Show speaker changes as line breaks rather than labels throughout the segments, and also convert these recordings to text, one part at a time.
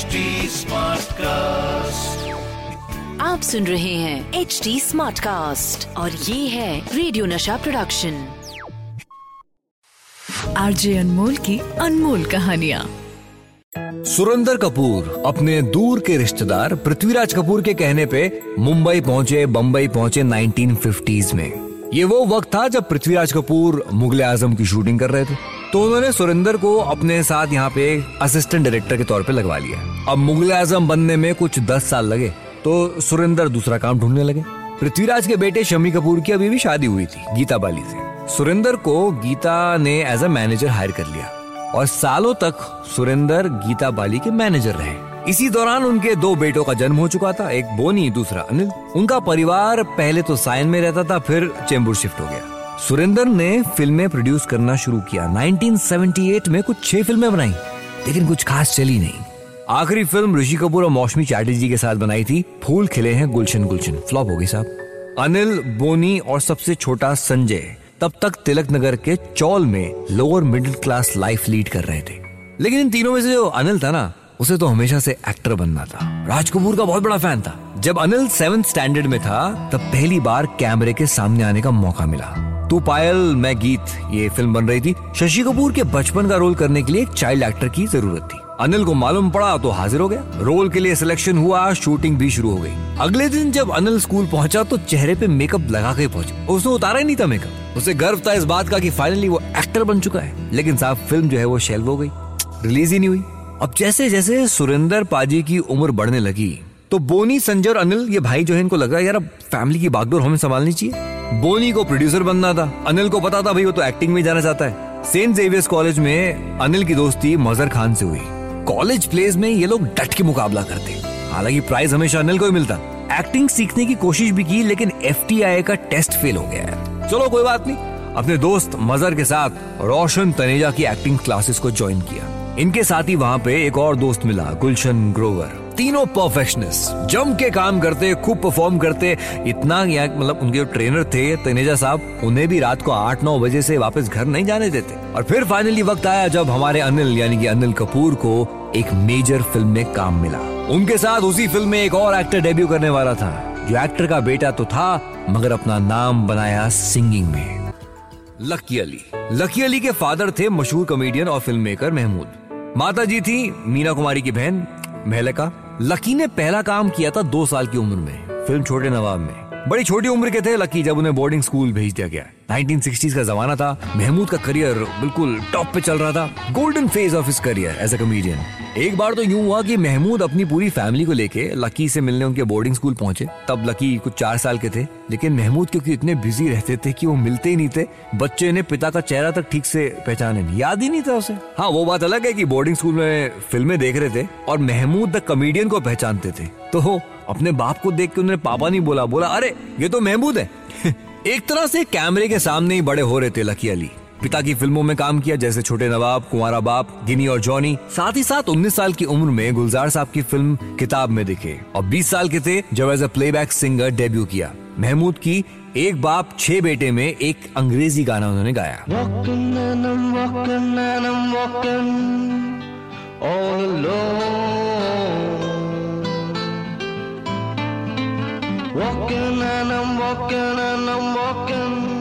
HD cast
आप सुन रहे हैं एच डी स्मार्ट कास्ट और ये है रेडियो नशा प्रोडक्शन आरजे अनमोल की अनमोल कहानिया।
सुरेंद्र कपूर अपने दूर के रिश्तेदार पृथ्वीराज कपूर के कहने पे मुंबई पहुँचे बम्बई पहुँचे 1950s में। ये वो वक्त था जब पृथ्वीराज कपूर मुगले आज़म की शूटिंग कर रहे थे। तो उन्होंने सुरेंद्र को अपने साथ यहाँ पे असिस्टेंट डायरेक्टर के तौर पे लगवा लिया। अब मुगले आज़म बनने में कुछ दस साल लगे तो सुरेंद्र दूसरा काम ढूँढने लगे। पृथ्वीराज के बेटे शमी कपूर की अभी भी शादी हुई थी, गीता बाली से। सुरेंद्र को गीता ने एज अ मैनेजर हायर कर लिया। और सालों तक सुरेंद्र गीता बाली के मैनेजर रहे। इसी दौरान उनके दो बेटों का जन्म हो चुका था, एक बोनी, दूसरा अनिल। उनका परिवार पहले तो साइन में रहता था, फिर चेंबूर शिफ्ट हो गया। सुरेंद्र ने फ़िल्में प्रोड्यूस करना शुरू किया। 1978 में कुछ छह फ़िल्में बनाई, लेकिन कुछ खास चली नहीं। आखिरी फ़िल्म ऋषि कपूर और मौसमी चैटर्जी के साथ बनाई थी। फूल खिले हैं गुलशन गुलशन। फ्लॉप हो गई साहब। अनिल, बोनी और सबसे छोटा संजय तब तक तिलक नगर के चौल में lower middle class life lead कर रहे थे। लेकिन इन तीनों में से जो अनिल था ना, उसे तो हमेशा से एक्टर बनना था। राज कपूर का बहुत बड़ा फ़ैन था। जब अनिल सेवेंथ स्टैंडर्ड में था, तब पहली बार कैमरे के सामने आने का मौका मिला। तू पायल, मैं गीत, ये फ़िल्म बन रही थी। शशि कपूर के बचपन का रोल करने के लिए एक चाइल्ड एक्टर की ज़रूरत थी। अनिल को मालूम पड़ा तो हाजिर हो गया। रोल के लिए सिलेक्शन हुआ, शूटिंग भी शुरू हो गई। अगले दिन जब अनिल स्कूल पहुँचा तो चेहरे पे मेकअप लगा के पहुँचा। उसने उतारा ही नहीं था मेकअप। उसे गर्व था इस बात का कि फाइनली वो एक्टर बन चुका है। लेकिन साहब फ़िल्म जो है वो शेल्व हो गई। रिलीज़ ही नहीं हुई। अब जैसे जैसे सुरेंद्र पाजी की उम्र बढ़ने लगी तो बोनी, संजय और अनिल, ये भाई जो है, इनको लग रहा है, यार, अब फैमिली की बागडोर हमें संभालनी चाहिए। बोनी को प्रोड्यूसर बनना था। अनिल को पता था, भाई, वो तो एक्टिंग में जाना चाहता है। सेंट जेवियर्स कॉलेज में अनिल की दोस्ती मजर खान से हुई। कॉलेज प्लेस में ये लोग डट के मुकाबला करते। हालाँकि प्राइज हमेशा अनिल को ही मिलता। एक्टिंग सीखने की कोशिश भी की, लेकिन एफ़ का टेस्ट फेल हो गया है। चलो, कोई बात नहीं। अपने दोस्त मजर के साथ रोशन तनेजा की एक्टिंग क्लासेस को ज्वाइन किया। इनके साथ ही वहाँ पे एक और दोस्त मिला, गुलशन ग्रोवर तीनों परफेक्शनिस्ट जम के काम करते, खूब परफॉर्म करते, इतना मतलब उनके जो ट्रेनर थे, तनेजा साहब, उन्हें भी रात को आठ नौ बजे से वापस घर नहीं जाने देते। और फिर फाइनली वक्त आया जब हमारे अनिल, यानी कि अनिल कपूर को एक मेजर फ़िल्म में काम मिला। उनके साथ उसी फ़िल्म में एक और एक्टर डेब्यू करने वाला था। जो एक्टर का बेटा तो था, मगर अपना नाम बनाया सिंगिंग में। लकी अली। लकी अली के फादर थे मशहूर कॉमेडियन और फ़िल्म मेकर महमूद। माता जी थी मीना कुमारी की बहन, मेहलका। लकी ने पहला काम किया था दो साल की उम्र में, फ़िल्म छोटे नवाब में। बड़ी छोटी उम्र के थे लकी, जब उन्हें बोर्डिंग स्कूल भेज दिया गया। 1960s का जमाना था। महमूद का करियर बिल्कुल टॉप पे चल रहा था। Golden phase of his career as a comedian एक बार तो यूँ हुआ कि महमूद अपनी पूरी फैमिली को लेके लकी से मिलने उनके बोर्डिंग स्कूल पहुँचे। तब लकी कुछ चार साल के थे। लेकिन महमूद क्योंकि इतने बिज़ी रहते थे कि वो मिलते ही नहीं थे, बच्चे ने पिता का चेहरा तक ठीक से पहचाने नहीं। याद ही नहीं था उसे। हाँ वो बात अलग है कि बोर्डिंग स्कूल में फ़िल्में देख रहे थे और महमूद द कॉमेडियन को पहचानते थे। तो अपने बाप को देख के उन्होंने पापा नहीं बोला बोला, अरे, ये तो महमूद है। एक तरह से कैमरे के सामने ही बड़े हो रहे थे लकी अली। पिता की फ़िल्मों में काम किया, जैसे छोटे नवाब, कुंवारा बाप, गिनी और जॉनी। साथ ही साथ 19 साल की उम्र में गुलजार साहब की फ़िल्म किताब में दिखे। और 20 साल के थे जब as a playback singer debut किया। महमूद की एक बाप, छह बेटे में एक अंग्रेज़ी गाना उन्होंने गाया।
Walking and I'm walking and I'm walking all alone. Walking and I'm walking and.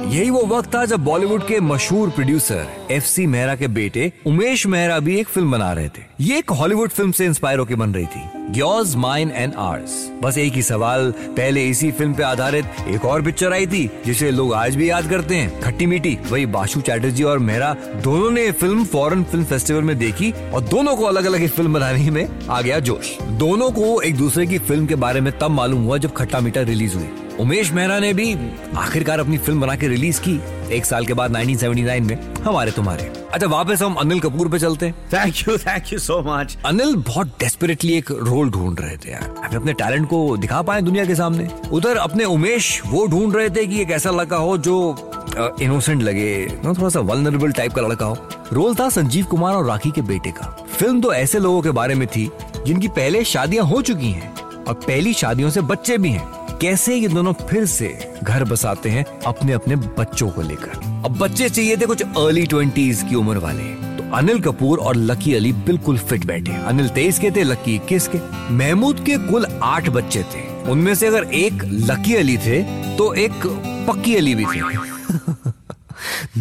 यही वो वक्त था जब बॉलीवुड के मशहूर प्रोड्यूसर, एफ़ सी मेहरा के बेटे, उमेश मेहरा भी एक फ़िल्म बना रहे थे। ये एक हॉलीवुड फ़िल्म से इंस्पायर होकर बन रही थी। योर्स माइन एंड आर्स बस एक ही सवाल, पहले इसी फ़िल्म पे आधारित एक और पिक्चर आई थी, जिसे लोग आज भी याद करते हैं। खट्टी मीठी, वही बाशु चैटर्जी और मेहरा, दोनों ने फ़िल्म फॉरेन फ़िल्म फेस्टिवल में देखी और दोनों को अलग अलग फ़िल्म बनाने में आ गया जोश। दोनों को एक दूसरे की फ़िल्म के बारे में तब मालूम हुआ जब खट्टा मीठा रिलीज़ हुई। उमेश मेहरा ने भी आखिरकार अपनी फ़िल्म बना के रिलीज़ की एक साल के बाद 1979 में हमारे तुम्हारे। अच्छा वापस हम अनिल कपूर पे चलते हैं।
Thank you thank you so much
Anil बहुत डेस्परेटली एक रोल ढूंढ रहे थे यार। अपने अपने टैलेंट को दिखा पाए दुनिया के सामने। उधर अपने उमेश वो ढूंढ रहे थे कि एक ऐसा लड़का हो जो इनोसेंट लगे ना थोड़ा सा वल्नरेबल टाइप का लड़का हो। रोल था संजीव कुमार और राखी के बेटे का। फ़िल्म तो ऐसे लोगों के बारे में थी जिनकी पहले शादियाँ हो चुकी हैं और पहली शादियों से बच्चे भी हैं। कैसे ये दोनों फिर से घर बसाते हैं अपने अपने बच्चों को लेकर? अब बच्चे चाहिए थे कुछ अर्ली ट्वेंटीज की उम्र वाले। तो अनिल कपूर और लकी अली बिल्कुल फिट बैठे। अनिल तेईस के थे, लकी इक्कीस के। महमूद के कुल आठ बच्चे थे। उनमें से अगर एक लकी अली थे तो एक पक्की अली भी थे।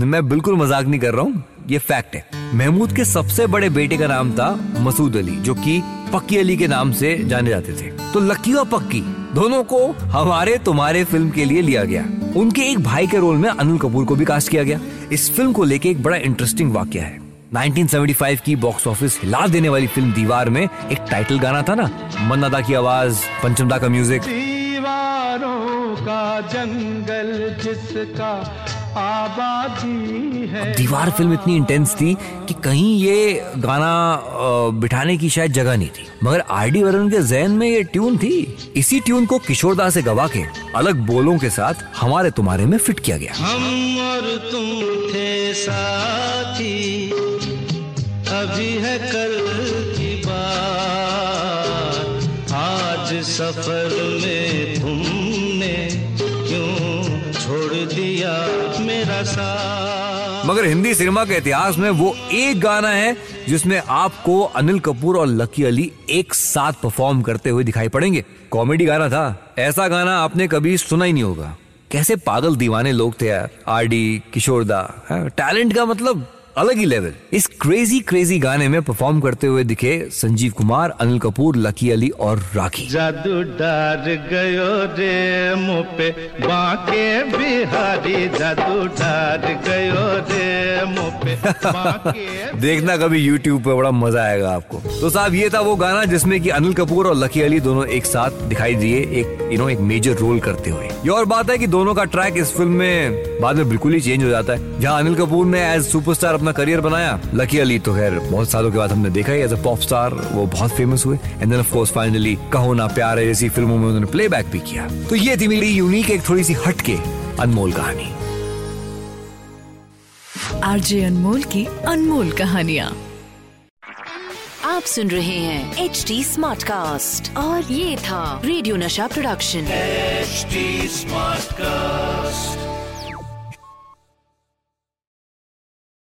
मैं बिल्कुल मज़ाक नहीं कर रहा हूँ, ये फैक्ट है। महमूद के सबसे बड़े बेटे का नाम था मसूद अली, जो कि पक्की अली के नाम से जाने जाते थे। तो लक्की और पक्की दोनों को हमारे तुम्हारे फ़िल्म के लिए लिया गया। उनके एक भाई के रोल में अनिल कपूर को भी कास्ट किया गया। इस फ़िल्म को लेके एक बड़ा इंटरेस्टिंग वाक्य है। 1975 की बॉक्स ऑफ़िस हिला देने वाली फ़िल्म दीवार में एक टाइटल गाना था ना, मन्नादा की आवाज़, पंचमदा का म्यूज़िक
दीवारों का जंगल जिसका आबादी है।
दीवार फ़िल्म इतनी इंटेंस थी कि कहीं ये गाना बिठाने की शायद जगह नहीं थी। मगर आर डी वरुण के जहन में ये ट्यून थी। इसी ट्यून को किशोरदा से गवा के अलग बोलों के साथ हमारे तुम्हारे में फिट किया गया।
हम और तुम थे साथी अभी है कल की बात। आज सफ़र में तुमने क्यों छोड़ दिया?
मगर हिंदी सिनेमा के इतिहास में वो एक गाना है जिसमें आपको अनिल कपूर और लकी अली एक साथ परफॉर्म करते हुए दिखाई पड़ेंगे। कॉमेडी गाना था। ऐसा गाना आपने कभी सुना ही नहीं होगा। कैसे पागल दीवाने लोग थे यार। आर डी किशोरदा टैलेंट का मतलब अलग ही लेवल इस क्रेजी क्रेजी गाने में परफॉर्म करते हुए दिखे संजीव कुमार अनिल कपूर लकी अली और राखी।
जादू डार गयो रे मुँह पे बाके बिहारी जादू डार गयो रे मुँह पे
देखना कभी YouTube पे बड़ा मज़ा आएगा आपको। तो साहब ये था वो गाना जिसमें कि अनिल कपूर और लकी अली दोनों एक साथ दिखाई दिए एक यू नो एक मेजर रोल करते हुए। ये और बात है कि दोनों का ट्रैक इस फ़िल्म में बाद में बिल्कुल ही चेंज हो जाता है। जहाँ अनिल कपूर ने एज सुपरस्टार अपना करियर बनाया। लकी अली तो खैर बहुत सालों के बाद हमने देखा ही एज अ पॉप स्टार वो बहुत फ़ेमस हुए। And then of course finally Kaho Naa Pyaar है जैसी फ़िल्मों में उन्होंने प्लेबैक भी किया। तो ये थी मेरी यूनिक एक थोड़ी सी हटके अनमोल कहानी।
आरजे अनमोल की अनमोल कहानियाँ। आप सुन रहे हैं एच डी स्मार्ट कास्ट और ये था रेडियो नशा प्रोडक्शन
एच स्मार्ट Smartcast.